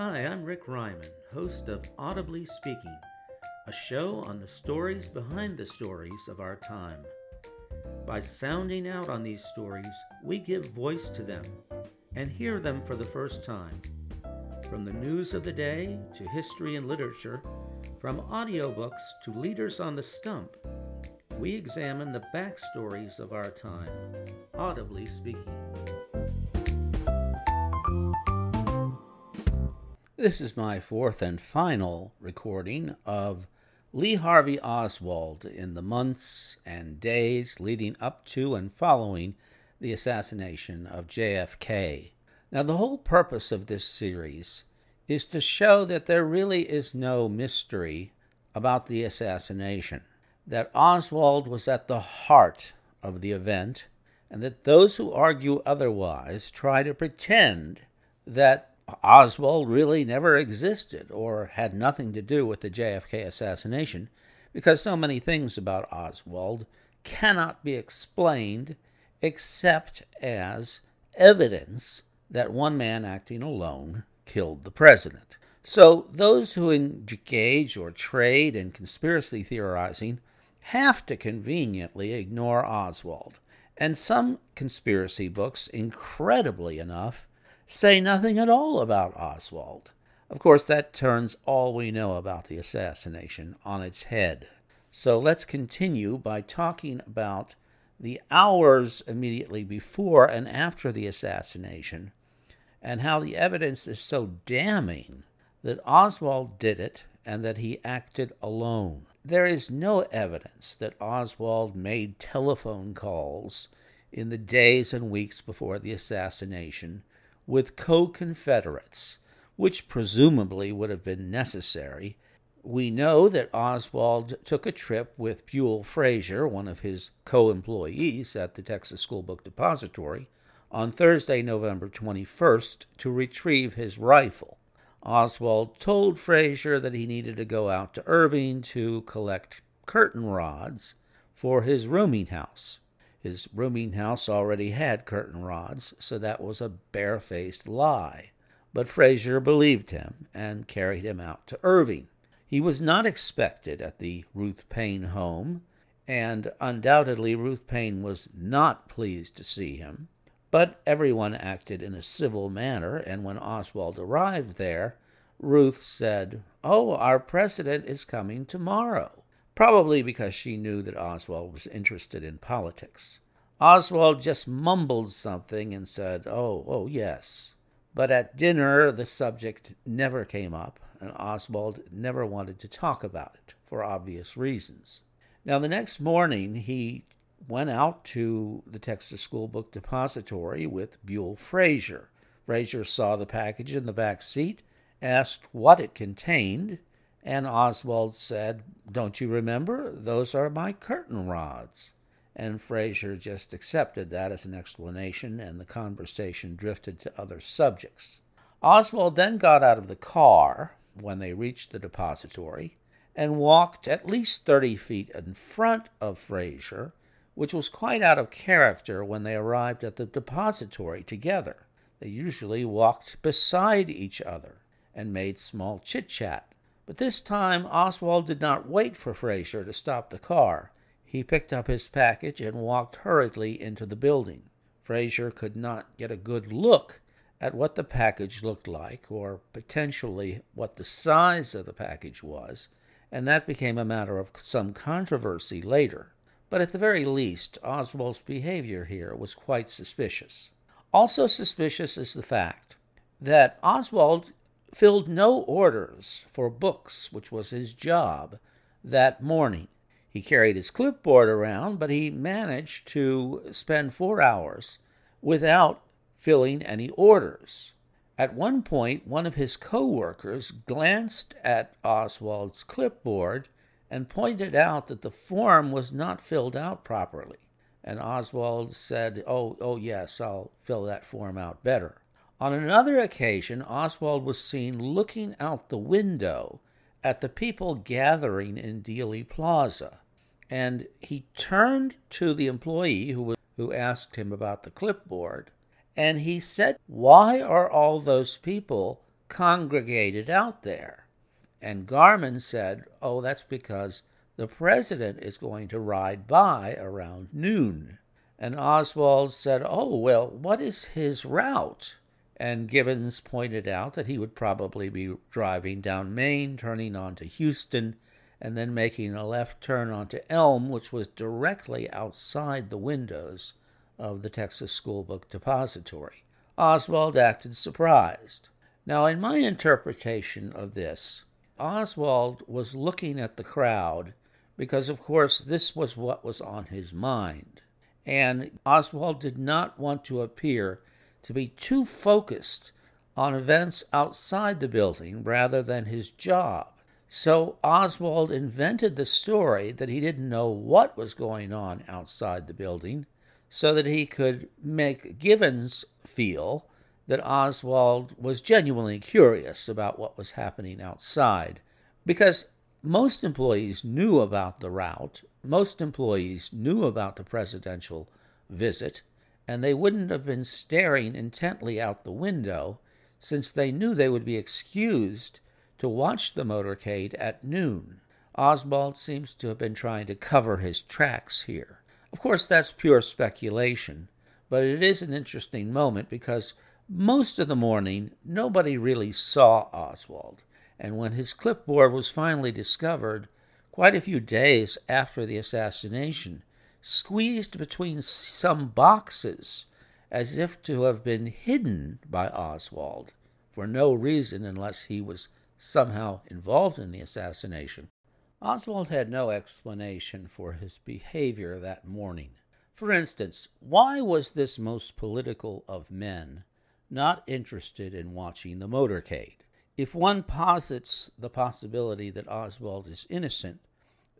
Hi, I'm Rick Ryman, host of Audibly Speaking, a show on the stories behind the stories of our time. By sounding out on these stories, we give voice to them and hear them for the first time. From the news of the day to history and literature, from audiobooks to leaders on the stump, we examine the backstories of our time, audibly speaking. This is my fourth and final recording of Lee Harvey Oswald in the months and days leading up to and following the assassination of JFK. Now, the whole purpose of this series is to show that there really is no mystery about the assassination, that Oswald was at the heart of the event, and that those who argue otherwise try to pretend that Oswald really never existed or had nothing to do with the JFK assassination because so many things about Oswald cannot be explained except as evidence that one man acting alone killed the president. So those who engage or trade in conspiracy theorizing have to conveniently ignore Oswald. And some conspiracy books, incredibly enough, say nothing at all about Oswald. Of course, that turns all we know about the assassination on its head. So let's continue by talking about the hours immediately before and after the assassination and how the evidence is so damning that Oswald did it and that he acted alone. There is no evidence that Oswald made telephone calls in the days and weeks before the assassination with co Confederates, which presumably would have been necessary. We know that Oswald took a trip with Buell Frazier, one of his co employees at the Texas School Book Depository, on Thursday, November 21st, to retrieve his rifle. Oswald told Frazier that he needed to go out to Irving to collect curtain rods for his rooming house. His rooming house already had curtain rods, so that was a barefaced lie. But Frazier believed him and carried him out to Irving. He was not expected at the Ruth Paine home, and undoubtedly Ruth Paine was not pleased to see him. But everyone acted in a civil manner, and when Oswald arrived there, Ruth said, Oh, our president is coming tomorrow probably because she knew that Oswald was interested in politics. Oswald just mumbled something and said, Oh, oh, yes. But at dinner, the subject never came up, and Oswald never wanted to talk about it for obvious reasons. Now, the next morning, he went out to the Texas School Book Depository with Buell Frazier. Frazier saw the package in the back seat, asked what it contained, and Oswald said, Don't you remember? Those are my curtain rods. And Frazier just accepted that as an explanation, and the conversation drifted to other subjects. Oswald then got out of the car when they reached the depository and walked at least 30 feet in front of Frazier, which was quite out of character when they arrived at the depository together. They usually walked beside each other and made small chit chat but this time Oswald did not wait for Frazier to stop the car. He picked up his package and walked hurriedly into the building. Frazier could not get a good look at what the package looked like, or potentially what the size of the package was, and that became a matter of some controversy later. But at the very least, Oswald's behavior here was quite suspicious. Also suspicious is the fact that Oswald filled no orders for books, which was his job that morning. He carried his clipboard around, but he managed to spend four hours without filling any orders. At one point, one of his co-workers glanced at Oswald's clipboard and pointed out that the form was not filled out properly. And Oswald said, Oh, oh yes, I'll fill that form out better. On another occasion, Oswald was seen looking out the window at the people gathering in Dealey Plaza, and he turned to the employee who, was, who asked him about the clipboard, and he said, Why are all those people congregated out there. And Jarman said, Oh, that's because the president is going to ride by around noon. And Oswald said, Oh, well, what is his route? And Givens pointed out that he would probably be driving down Main, turning onto Houston, and then making a left turn onto Elm, which was directly outside the windows of the Texas School Book Depository. Oswald acted surprised. Now, in my interpretation of this, Oswald was looking at the crowd because, of course, this was what was on his mind. And Oswald did not want to appear to be too focused on events outside the building rather than his job. So Oswald invented the story that he didn't know what was going on outside the building so that he could make Givens feel that Oswald was genuinely curious about what was happening outside. Because most employees knew about the route, most employees knew about the presidential visit, and they wouldn't have been staring intently out the window since they knew they would be excused to watch the motorcade at noon. Oswald seems to have been trying to cover his tracks here. Of course, that's pure speculation, but it is an interesting moment because most of the morning nobody really saw Oswald, and when his clipboard was finally discovered, quite a few days after the assassination, squeezed between some boxes as if to have been hidden by Oswald for no reason unless he was somehow involved in the assassination. Oswald had no explanation for his behavior that morning. For instance, why was this most political of men not interested in watching the motorcade? If one posits the possibility that Oswald is innocent,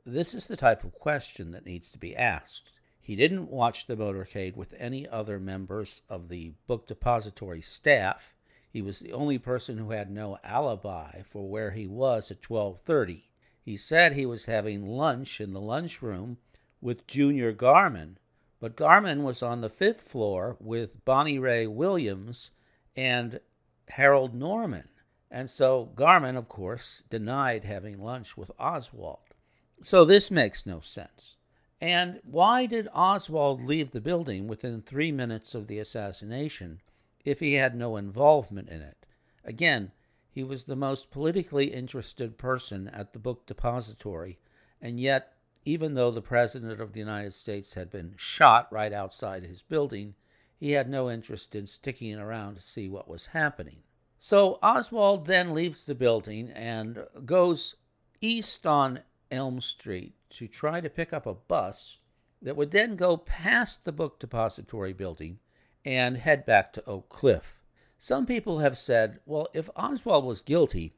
this is the type of question that needs to be asked. He didn't watch the motorcade with any other members of the book depository staff. He was the only person who had no alibi for where he was at 12:30. He said he was having lunch in the lunchroom with Junior Jarman, but Jarman was on the 5th floor with Bonnie Ray Williams and Harold Norman. And so Jarman, of course, denied having lunch with Oswald. So this makes no sense. And why did Oswald leave the building within three minutes of the assassination if he had no involvement in it? Again, he was the most politically interested person at the book depository, and yet, even though the President of the United States had been shot right outside his building, he had no interest in sticking around to see what was happening. So Oswald then leaves the building and goes east on Elm Street to try to pick up a bus that would then go past the book depository building and head back to Oak Cliff. Some people have said, well, if Oswald was guilty,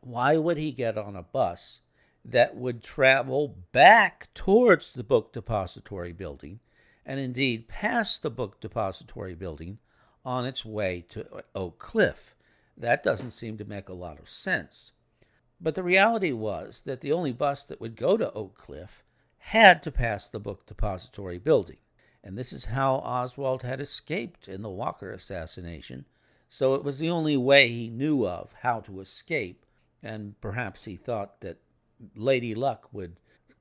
why would he get on a bus that would travel back towards the book depository building and indeed past the book depository building on its way to Oak Cliff? That doesn't seem to make a lot of sense. But the reality was that the only bus that would go to Oak Cliff had to pass the book depository building. And this is how Oswald had escaped in the Walker assassination. So it was the only way he knew of how to escape. And perhaps he thought that Lady Luck would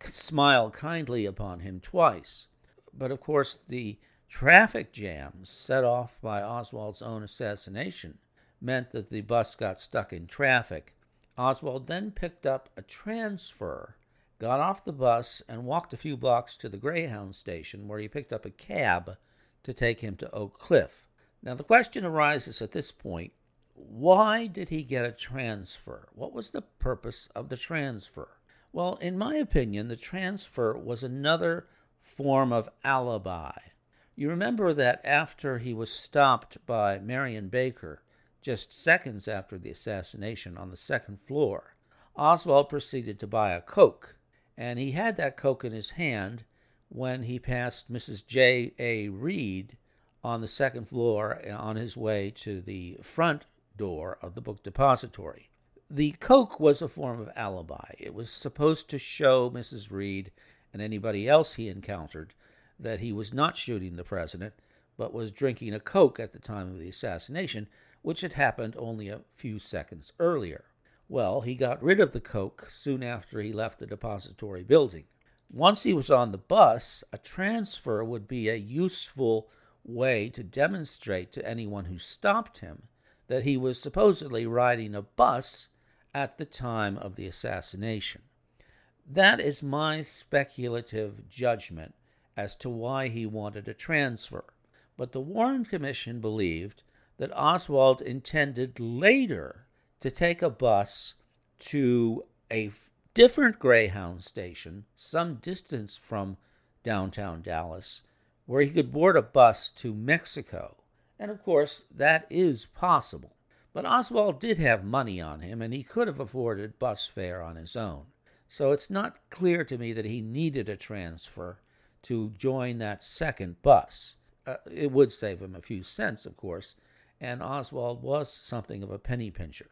smile kindly upon him twice. But of course, the traffic jams set off by Oswald's own assassination meant that the bus got stuck in traffic Oswald then picked up a transfer, got off the bus, and walked a few blocks to the Greyhound station where he picked up a cab to take him to Oak Cliff. Now, the question arises at this point why did he get a transfer? What was the purpose of the transfer? Well, in my opinion, the transfer was another form of alibi. You remember that after he was stopped by Marion Baker, just seconds after the assassination on the second floor, Oswald proceeded to buy a Coke, and he had that Coke in his hand when he passed Mrs. J. A. Reid on the second floor eh, on his way to the front door of the book depository. The Coke was a form of alibi. It was supposed to show Mrs. Reid and anybody else he encountered that he was not shooting the president, but was drinking a Coke at the time of the assassination, which had happened only a few seconds earlier. Well, he got rid of the coke soon after he left the depository building. Once he was on the bus, a transfer would be a useful way to demonstrate to anyone who stopped him that he was supposedly riding a bus at the time of the assassination. That is my speculative judgment as to why he wanted a transfer. But the Warren Commission believed that Oswald intended later to take a bus to a different Greyhound station, some distance from downtown Dallas, where he could board a bus to Mexico. And of course, that is possible. But Oswald did have money on him, and he could have afforded bus fare on his own. So it's not clear to me that he needed a transfer to join that second bus. Uh, it would save him a few cents, of course, and Oswald was something of a penny pincher.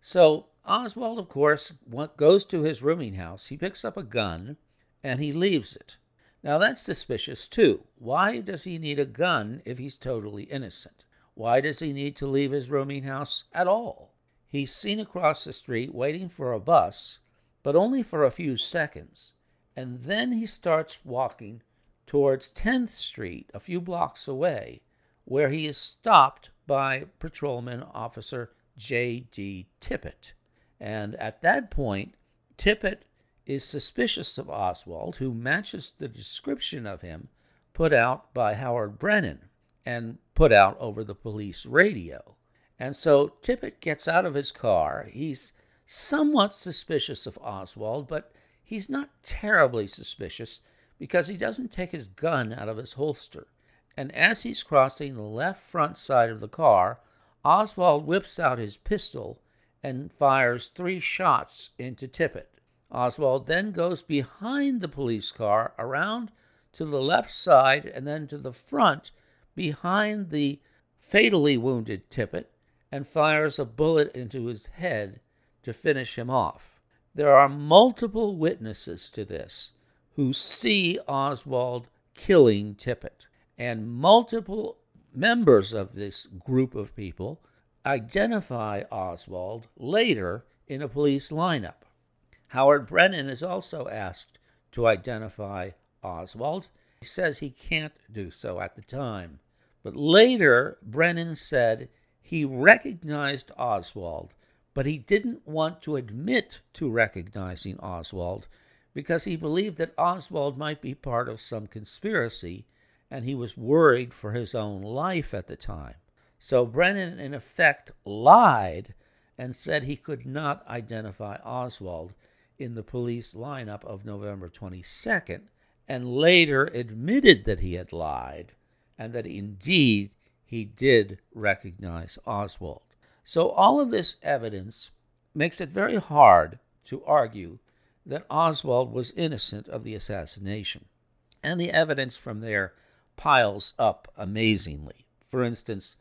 So Oswald, of course, goes to his rooming house. He picks up a gun and he leaves it. Now that's suspicious too. Why does he need a gun if he's totally innocent? Why does he need to leave his rooming house at all? He's seen across the street waiting for a bus, but only for a few seconds. And then he starts walking towards 10th Street, a few blocks away, where he is stopped by Patrolman Officer J.D. Tippit. And at that point, Tippit is suspicious of Oswald, who matches the description of him put out by Howard Brennan and put out over the police radio. And so Tippit gets out of his car. He's somewhat suspicious of Oswald, but he's not terribly suspicious because he doesn't take his gun out of his holster. And as he's crossing the left front side of the car, Oswald whips out his pistol and fires three shots into Tippit. Oswald then goes behind the police car, around to the left side, and then to the front behind the fatally wounded Tippit, and fires a bullet into his head to finish him off. There are multiple witnesses to this who see Oswald killing Tippit, and multiple members of this group of people identify Oswald later in a police lineup. Howard Brennan is also asked to identify Oswald. He says he can't do so at the time. But later, Brennan said he recognized Oswald, but he didn't want to admit to recognizing Oswald because he believed that Oswald might be part of some conspiracy and he was worried for his own life at the time. So Brennan, in effect, lied and said he could not identify Oswald in the police lineup of November 22nd, and later admitted that he had lied and that indeed he did recognize Oswald. So, all of this evidence makes it very hard to argue that Oswald was innocent of the assassination. And the evidence from there piles up amazingly. For instance,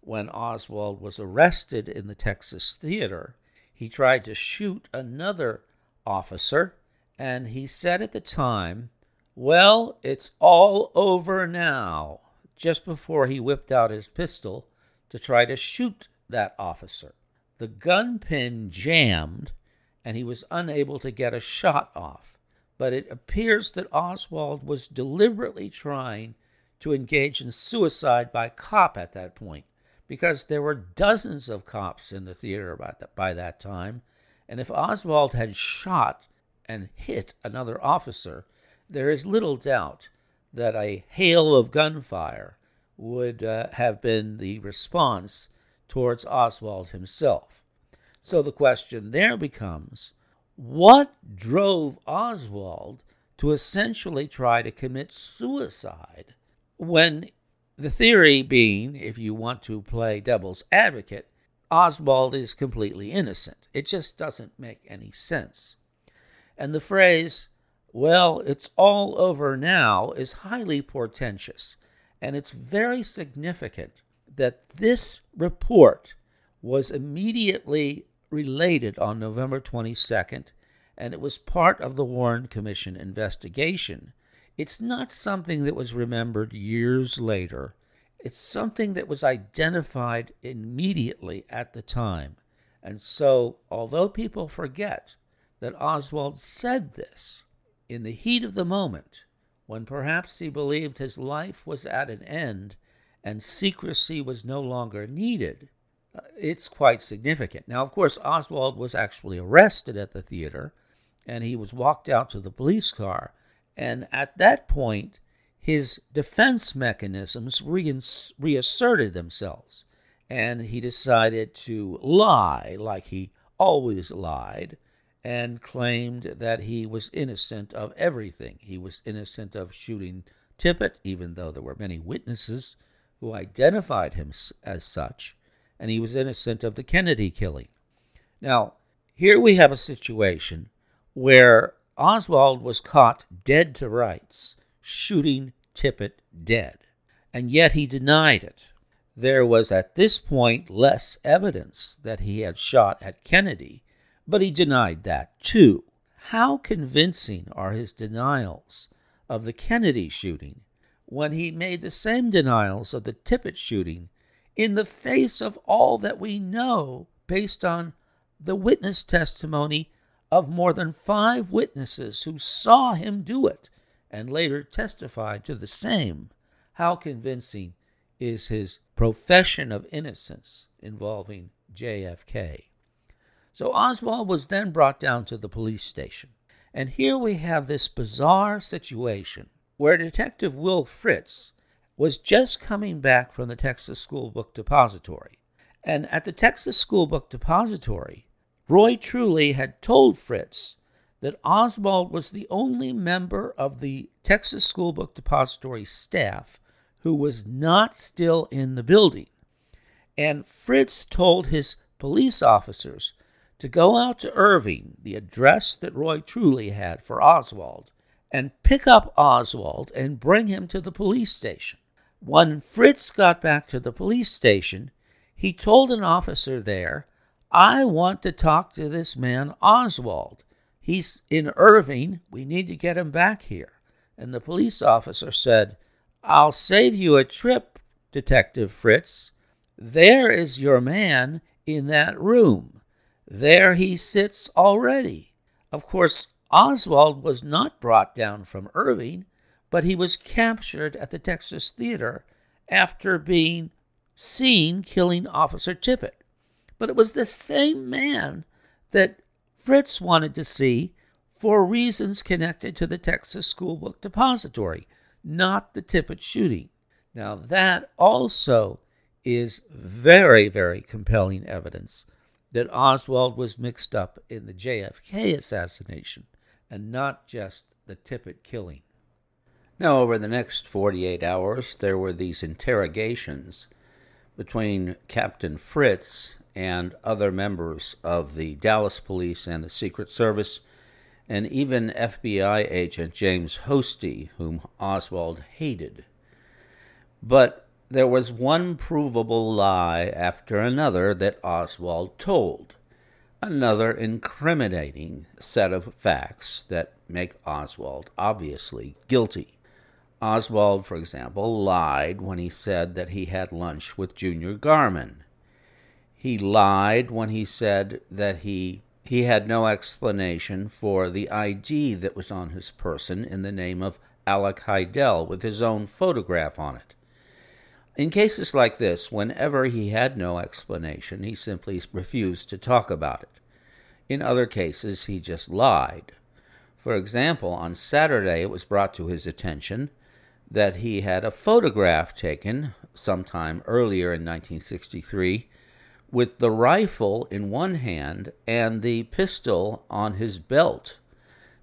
when Oswald was arrested in the Texas theater, he tried to shoot another officer, and he said at the time, Well, it's all over now, just before he whipped out his pistol to try to shoot that officer. The gun pin jammed, and he was unable to get a shot off. But it appears that Oswald was deliberately trying to engage in suicide by cop at that point, because there were dozens of cops in the theater by, that time, and if Oswald had shot and hit another officer, there is little doubt that a hail of gunfire would uh, have been the response towards Oswald himself. So the question there becomes what drove Oswald to essentially try to commit suicide when the theory being, if you want to play devil's advocate, Oswald is completely innocent. It just doesn't make any sense. And the phrase, well, it's all over now, is highly portentous. And it's very significant that this report was immediately related on November 22nd, and it was part of the Warren Commission investigation. It's not something that was remembered years later It's something that was identified immediately at the time. And so, although people forget that Oswald said this in the heat of the moment, when perhaps he believed his life was at an end and secrecy was no longer needed, uh, it's quite significant. Now, of course, Oswald was actually arrested at the theater and he was walked out to the police car. And at that point, his defense mechanisms reasserted themselves. And he decided to lie like he always lied and claimed that he was innocent of everything. He was innocent of shooting Tippit, even though there were many witnesses who identified him as such, and he was innocent of the Kennedy killing. Now, here we have a situation where Oswald was caught dead to rights, shooting Tippit dead, and yet he denied it. There was at this point less evidence that he had shot at Kennedy, but he denied that too. How convincing are his denials of the Kennedy shooting when he made the same denials of the Tippit shooting in the face of all that we know based on the witness testimony of more than five witnesses who saw him do it and later testified to the same. How convincing is his profession of innocence involving JFK? So Oswald was then brought down to the police station. And here we have this bizarre situation where Detective Will Fritz was just coming back from the Texas School Book Depository. And at the Texas School Book Depository, Roy Truly had told Fritz that Oswald was the only member of the Texas School Book Depository staff who was not still in the building. And Fritz told his police officers to go out to Irving, the address that Roy Truly had for Oswald, and pick up Oswald and bring him to the police station. When Fritz got back to the police station, he told an officer there I want to talk to this man, Oswald. He's in Irving. We need to get him back here. And the police officer said, I'll save you a trip, Detective Fritz. There is your man in that room. There he sits already. Of course, Oswald was not brought down from Irving, but he was captured at the Texas Theater after being seen killing Officer Tippit. But it was the same man that Fritz wanted to see for reasons connected to the Texas School Book Depository, not the Tippit shooting. Now, that also is very, very compelling evidence that Oswald was mixed up in the JFK assassination and not just the Tippit killing. Now, over the next 48 hours, there were these interrogations between Captain Fritz and other members of the Dallas Police and the Secret Service, and even FBI agent James Hosty, whom Oswald hated. But there was one provable lie after another that Oswald told, another incriminating set of facts that make Oswald obviously guilty. Oswald, for example, lied when he said that he had lunch with Junior Jarman he lied when he said that he he had no explanation for the ID that was on his person in the name of Alek Hidell with his own photograph on it. In cases like this, whenever he had no explanation, he simply refused to talk about it. In other cases, he just lied. For example, on Saturday, it was brought to his attention that he had a photograph taken sometime earlier in 1963 with the rifle in one hand and the pistol on his belt,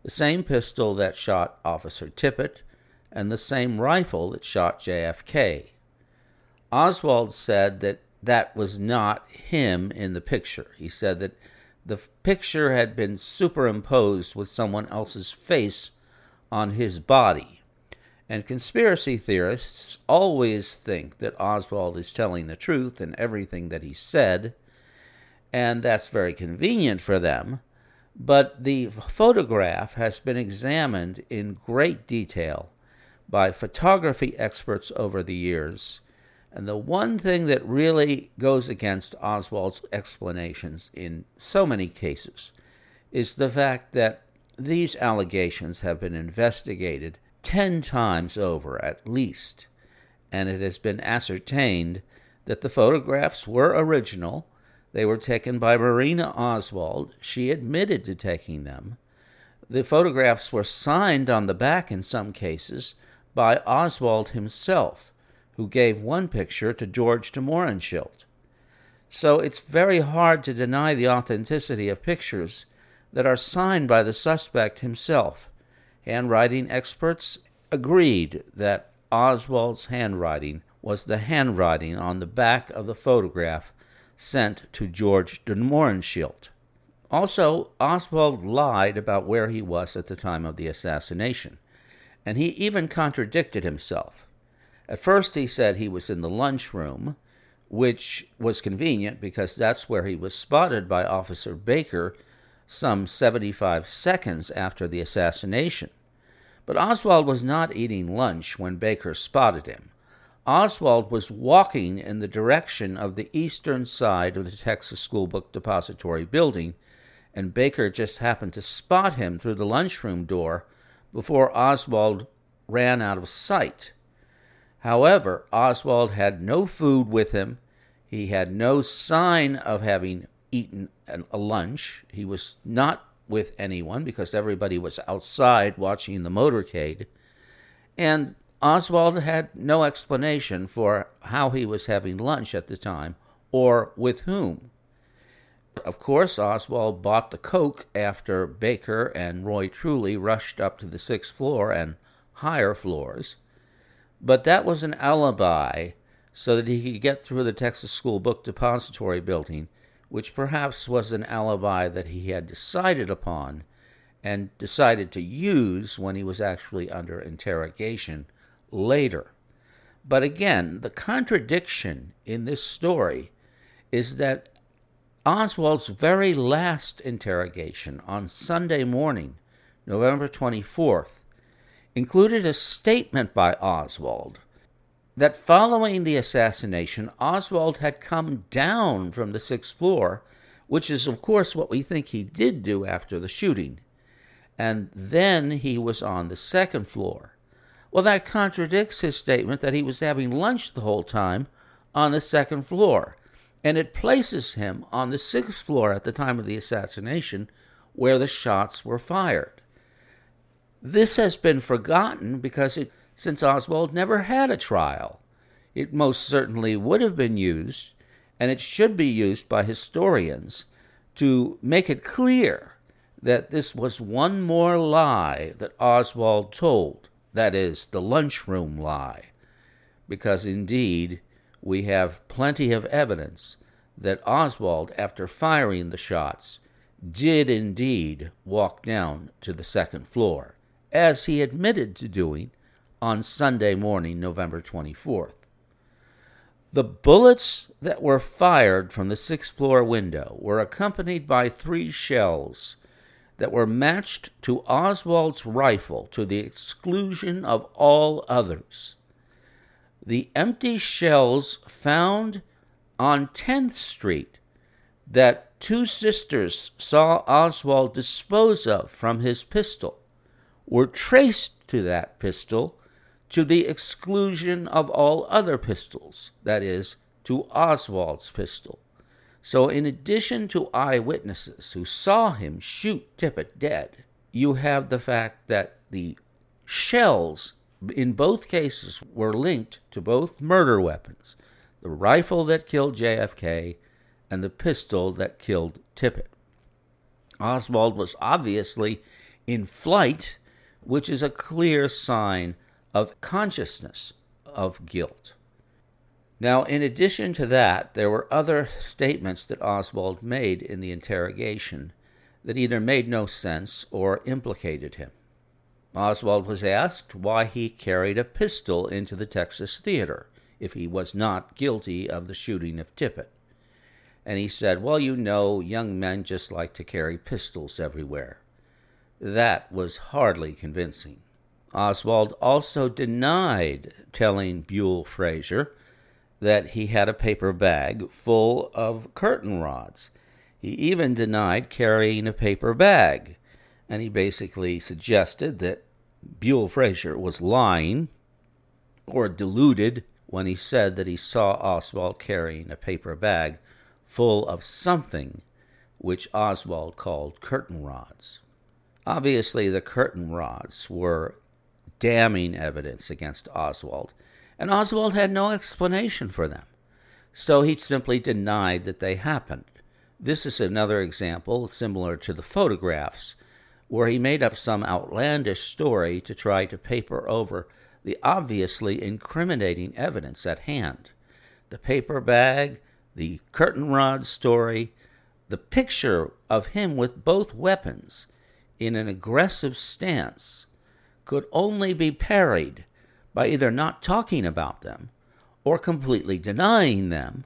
the same pistol that shot Officer Tippit and the same rifle that shot JFK. Oswald said that that was not him in the picture. He said that the picture had been superimposed with someone else's face on his body. And conspiracy theorists always think that Oswald is telling the truth in everything that he said, and that's very convenient for them. But the photograph has been examined in great detail by photography experts over the years, And the one thing that really goes against Oswald's explanations in so many cases is the fact that these allegations have been investigated 10 times over at least, and it has been ascertained that the photographs were original. They were taken by Marina Oswald. She admitted to taking them. The photographs were signed on the back in some cases by Oswald himself who gave one picture to George de Mohrenschildt. So it's very hard to deny the authenticity of pictures that are signed by the suspect himself. Handwriting experts agreed that Oswald's handwriting was the handwriting on the back of the photograph sent to George de Mohrenschildt. Also, Oswald lied about where he was at the time of the assassination, and he even contradicted himself. At first, he said he was in the lunchroom, which was convenient because that's where he was spotted by Officer Baker some 75 seconds after the assassination. But Oswald was not eating lunch when Baker spotted him. Oswald was walking in the direction of the eastern side of the Texas School Book Depository building, and Baker just happened to spot him through the lunchroom door before Oswald ran out of sight. However, Oswald had no food with him. He had no sign of having eaten a lunch. He was not with anyone because everybody was outside watching the motorcade. And Oswald had no explanation for how he was having lunch at the time or with whom. Of course, Oswald bought the Coke after Baker and Roy Truly rushed up to the sixth floor and higher floors. But that was an alibi so that he could get through the Texas School Book Depository building, which perhaps was an alibi that he had decided upon and decided to use when he was actually under interrogation later. But again, the contradiction in this story is that Oswald's very last interrogation on Sunday morning, November 24th, included a statement by Oswald that following the assassination, Oswald had come down from the sixth floor, which is, of course, what we think he did do after the shooting. And then he was on the second floor. Well, that contradicts his statement that he was having lunch the whole time on the second floor. And it places him on the sixth floor at the time of the assassination where the shots were fired. This has been forgotten because it, since Oswald never had a trial, it most certainly would have been used, and it should be used by historians to make it clear that this was one more lie that Oswald told, that is, the lunchroom lie, because indeed we have plenty of evidence that Oswald, after firing the shots, did indeed walk down to the second floor as he admitted to doing on Sunday morning, November 24th. The bullets that were fired from the sixth floor window were accompanied by three shells that were matched to Oswald's rifle to the exclusion of all others. The empty shells found on 10th Street that two sisters saw Oswald dispose of from his pistol were traced to that pistol to the exclusion of all other pistols, that is, to Oswald's pistol. So, in addition to eyewitnesses who saw him shoot Tippit dead, you have the fact that the shells in both cases were linked to both murder weapons the rifle that killed JFK and the pistol that killed Tippit. Oswald was obviously in flight which is a clear sign of consciousness of guilt. Now, in addition to that, there were other statements that Oswald made in the interrogation that either made no sense or implicated him. Oswald was asked why he carried a pistol into the Texas theater if he was not guilty of the shooting of Tippit. And he said, Well, you know, young men just like to carry pistols everywhere. That was hardly convincing. Oswald also denied telling Buell Frazier that he had a paper bag full of curtain rods. He even denied carrying a paper bag, and he basically suggested that Buell Frazier was lying or deluded when he said that he saw Oswald carrying a paper bag full of something which Oswald called curtain rods. Obviously, the curtain rods were damning evidence against Oswald, and Oswald had no explanation for them. So he simply denied that they happened. This is another example, similar to the photographs, where he made up some outlandish story to try to paper over the obviously incriminating evidence at hand. The paper bag, the curtain rod story, the picture of him with both weapons in an aggressive stance could only be parried by either not talking about them or completely denying them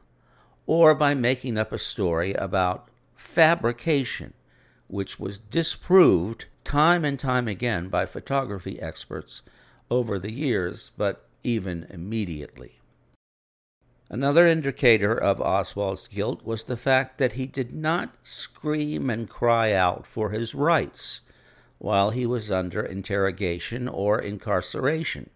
or by making up a story about fabrication, which was disproved time and time again by photography experts over the years, but even immediately. Another indicator of Oswald's guilt was the fact that he did not scream and cry out for his rights while he was under interrogation or incarceration.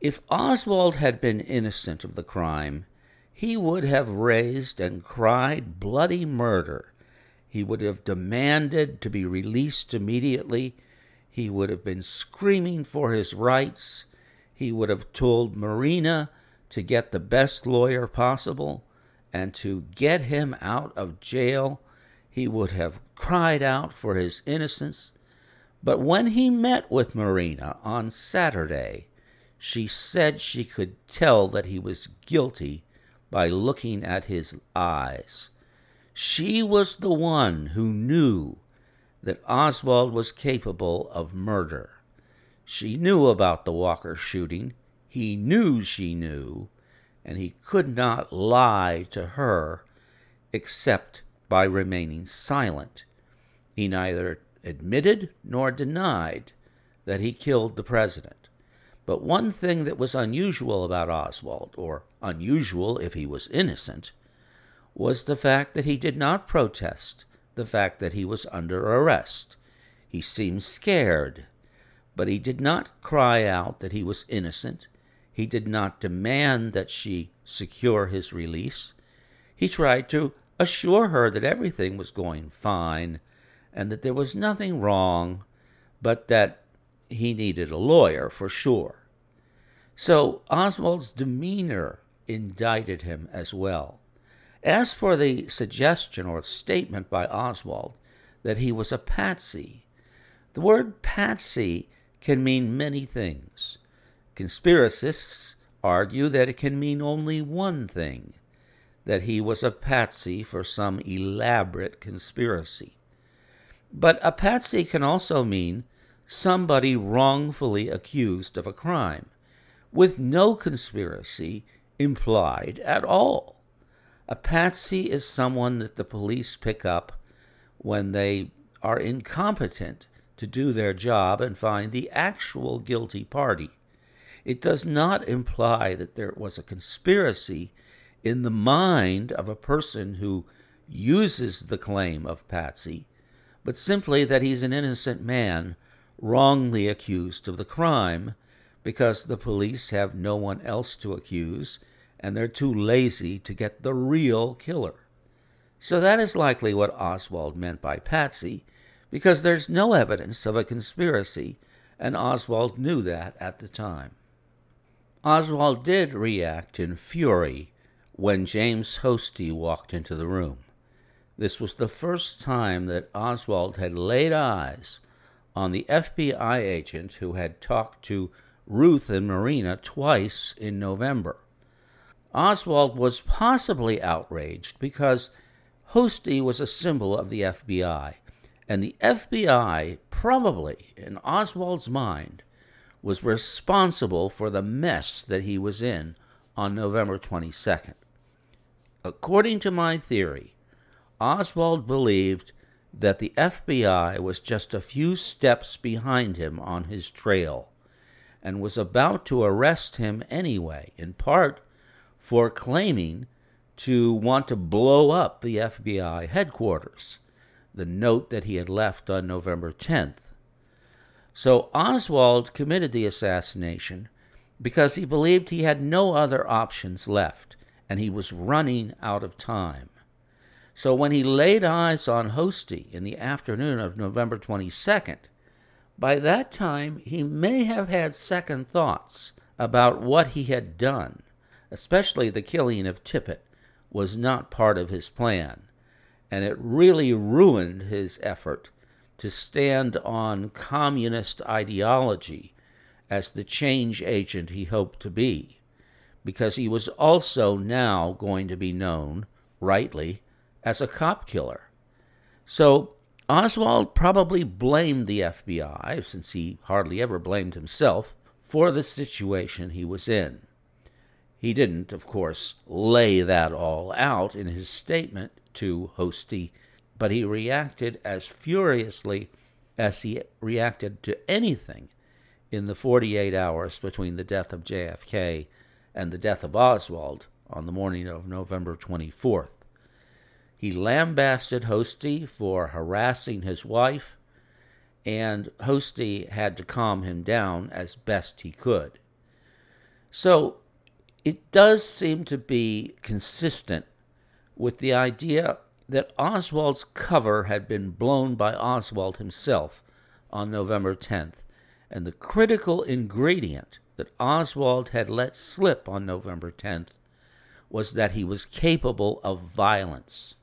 If Oswald had been innocent of the crime, he would have raised and cried bloody murder. He would have demanded to be released immediately. He would have been screaming for his rights. He would have told Marina to get the best lawyer possible and to get him out of jail. He would have cried out for his innocence. But when he met with Marina on Saturday, she said she could tell that he was guilty by looking at his eyes. She was the one who knew that Oswald was capable of murder. She knew about the Walker shooting. He knew she knew, and he could not lie to her except by remaining silent. He neither admitted nor denied that he killed the president. But one thing that was unusual about Oswald, or unusual if he was innocent, was the fact that he did not protest the fact that he was under arrest. He seemed scared, but he did not cry out that he was innocent. He did not demand that she secure his release. He tried to assure her that everything was going fine and that there was nothing wrong, but that he needed a lawyer for sure. So Oswald's demeanor indicted him as well. As for the suggestion or statement by Oswald that he was a patsy, the word patsy can mean many things. Conspiracists argue that it can mean only one thing that he was a patsy for some elaborate conspiracy. But a patsy can also mean somebody wrongfully accused of a crime, with no conspiracy implied at all. A patsy is someone that the police pick up when they are incompetent to do their job and find the actual guilty party. It does not imply that there was a conspiracy in the mind of a person who uses the claim of patsy, but simply that he's an innocent man wrongly accused of the crime because the police have no one else to accuse and they're too lazy to get the real killer. So that is likely what Oswald meant by Patsy, because there's no evidence of a conspiracy, and Oswald knew that at the time. Oswald did react in fury when James Hosty walked into the room. This was the first time that Oswald had laid eyes on the FBI agent who had talked to Ruth and Marina twice in November. Oswald was possibly outraged because Hosty was a symbol of the FBI, and the FBI, probably in Oswald's mind, was responsible for the mess that he was in on November 22nd. According to my theory, Oswald believed that the FBI was just a few steps behind him on his trail and was about to arrest him anyway, in part for claiming to want to blow up the FBI headquarters, the note that he had left on November 10th. So Oswald committed the assassination because he believed he had no other options left and he was running out of time. So when he laid eyes on Hosty in the afternoon of November 22nd, by that time he may have had second thoughts about what he had done, especially the killing of Tippit was not part of his plan, and it really ruined his effort to stand on communist ideology as the change agent he hoped to be, because he was also now going to be known, rightly, as a cop killer. So Oswald probably blamed the FBI, since he hardly ever blamed himself, for the situation he was in. He didn't, of course, lay that all out in his statement to Hosty, but he reacted as furiously as he reacted to anything in the 48 hours between the death of JFK and the death of Oswald on the morning of November 24th. He lambasted Hosty for harassing his wife, and Hosty had to calm him down as best he could. So it does seem to be consistent with the idea that Oswald's cover had been blown by Oswald himself on November 10th, and the critical ingredient that Oswald had let slip on November 10th was that he was capable of violence.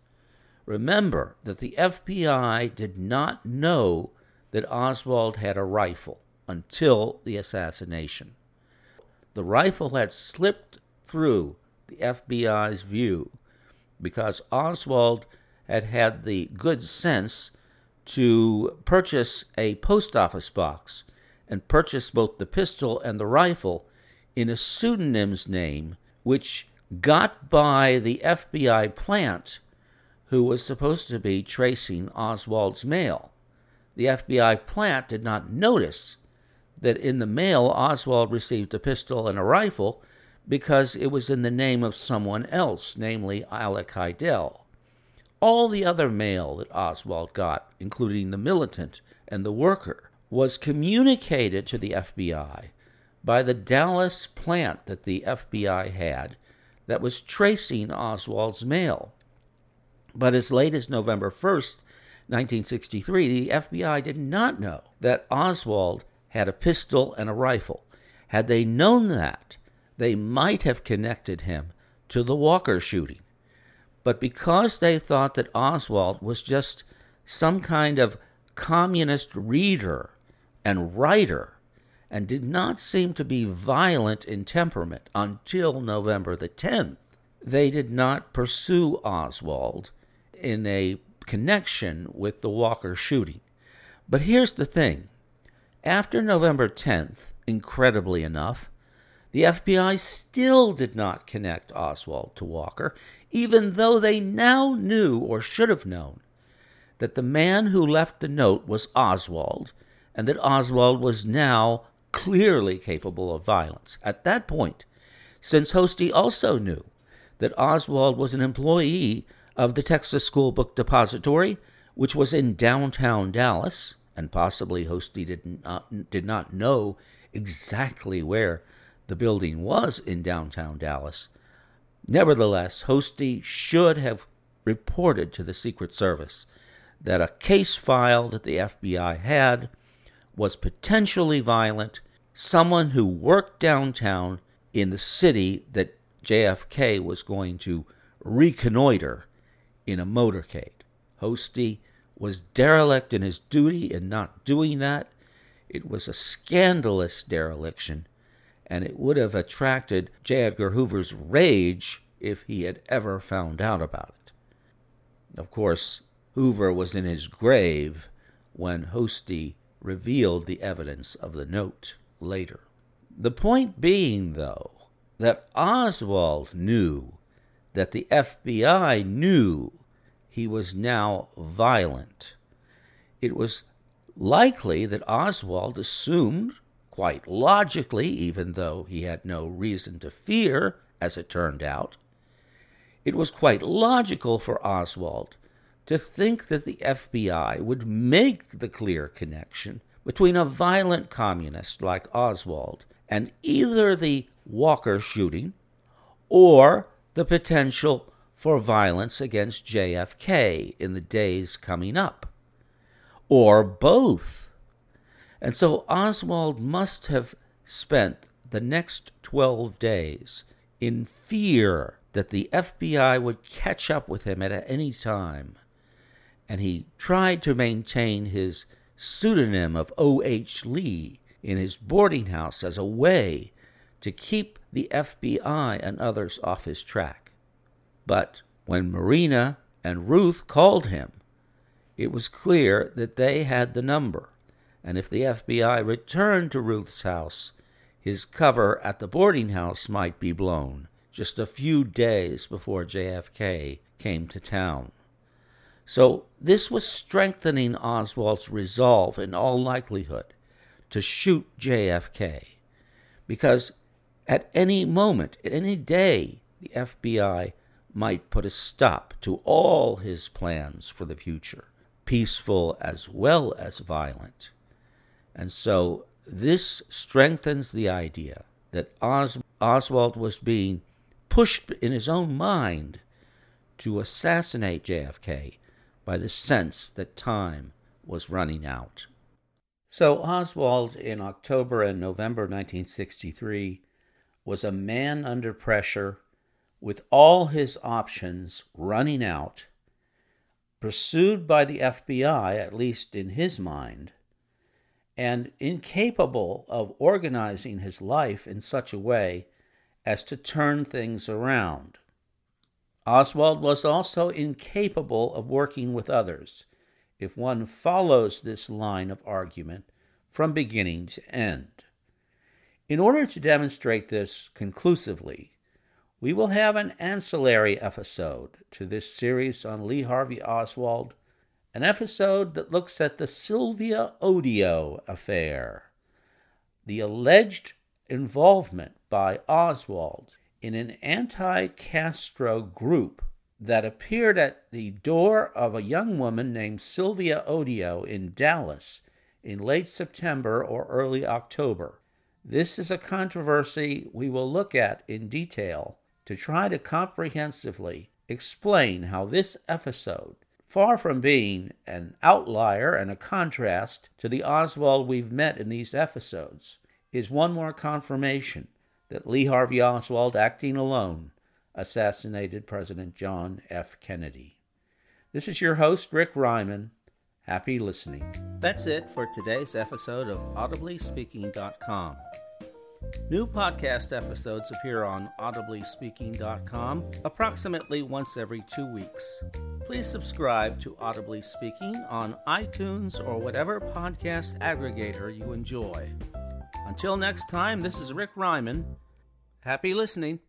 Remember that the FBI did not know that Oswald had a rifle until the assassination. The rifle had slipped through the FBI's view because Oswald had had the good sense to purchase a post office box and purchase both the pistol and the rifle in a pseudonym's name, which got by the FBI plant who was supposed to be tracing Oswald's mail. The FBI plant did not notice that in the mail Oswald received a pistol and a rifle because it was in the name of someone else, namely Alek Hidell. All the other mail that Oswald got, including the militant and the worker, was communicated to the FBI by the Dallas plant that the FBI had that was tracing Oswald's mail. But as late as November 1st, 1963, the FBI did not know that Oswald had a pistol and a rifle. Had they known that, they might have connected him to the Walker shooting. But because they thought that Oswald was just some kind of communist reader and writer and did not seem to be violent in temperament until November the 10th, they did not pursue Oswald in a connection with the Walker shooting. But here's the thing after November 10th, incredibly enough, the FBI still did not connect Oswald to Walker, even though they now knew, or should have known, that the man who left the note was Oswald, and that Oswald was now clearly capable of violence. At that point, since Hosty also knew that Oswald was an employee of the Texas School Book Depository, which was in downtown Dallas, and possibly Hosty did not, did not know exactly where the building was in downtown Dallas. Nevertheless, Hosty should have reported to the Secret Service that a case file that the FBI had was potentially violent, someone who worked downtown in the city that JFK was going to reconnoiter in a motorcade. Hosty was derelict in his duty in not doing that. It was a scandalous dereliction, and it would have attracted J. Edgar Hoover's rage if he had ever found out about it. Of course, Hoover was in his grave when Hosty revealed the evidence of the note later. The point being, though, that Oswald knew that the FBI knew he was now violent. It was likely that Oswald assumed, quite logically, even though he had no reason to fear as it turned out. It was quite logical for Oswald to think that the FBI would make the clear connection between a violent communist like Oswald and either the Walker shooting or the potential for violence against JFK in the days coming up, or both. And so Oswald must have spent the next 12 days in fear that the FBI would catch up with him at any time. And he tried to maintain his pseudonym of O.H. Lee in his boarding house as a way to keep the FBI and others off his track. But when Marina and Ruth called him, it was clear that they had the number, and if the FBI returned to Ruth's house, his cover at the boarding house might be blown just a few days before JFK came to town. So this was strengthening Oswald's resolve in all likelihood to shoot JFK, because at any moment, at any day, the FBI might put a stop to all his plans for the future, peaceful as well as violent. And so this strengthens the idea that Os- Oswald was being pushed in his own mind to assassinate JFK by the sense that time was running out. So Oswald, in October and November 1963, was a man under pressure with all his options running out, pursued by the FBI, at least in his mind, and incapable of organizing his life in such a way as to turn things around. Oswald was also incapable of working with others if one follows this line of argument from beginning to end. In order to demonstrate this conclusively, we will have an ancillary episode to this series on Lee Harvey Oswald, an episode that looks at the Sylvia Odio affair, the alleged involvement by Oswald in an anti Castro group that appeared at the door of a young woman named Sylvia Odio in Dallas in late September or early October. This is a controversy we will look at in detail to try to comprehensively explain how this episode, far from being an outlier and a contrast to the Oswald we've met in these episodes, is one more confirmation that Lee Harvey Oswald, acting alone, assassinated President John F. Kennedy. This is your host, Rick Ryman. Happy listening. That's it for today's episode of AudiblySpeaking.com. New podcast episodes appear on AudiblySpeaking.com approximately once every two weeks. Please subscribe to Audibly Speaking on iTunes or whatever podcast aggregator you enjoy. Until next time, this is Rick Ryman. Happy listening.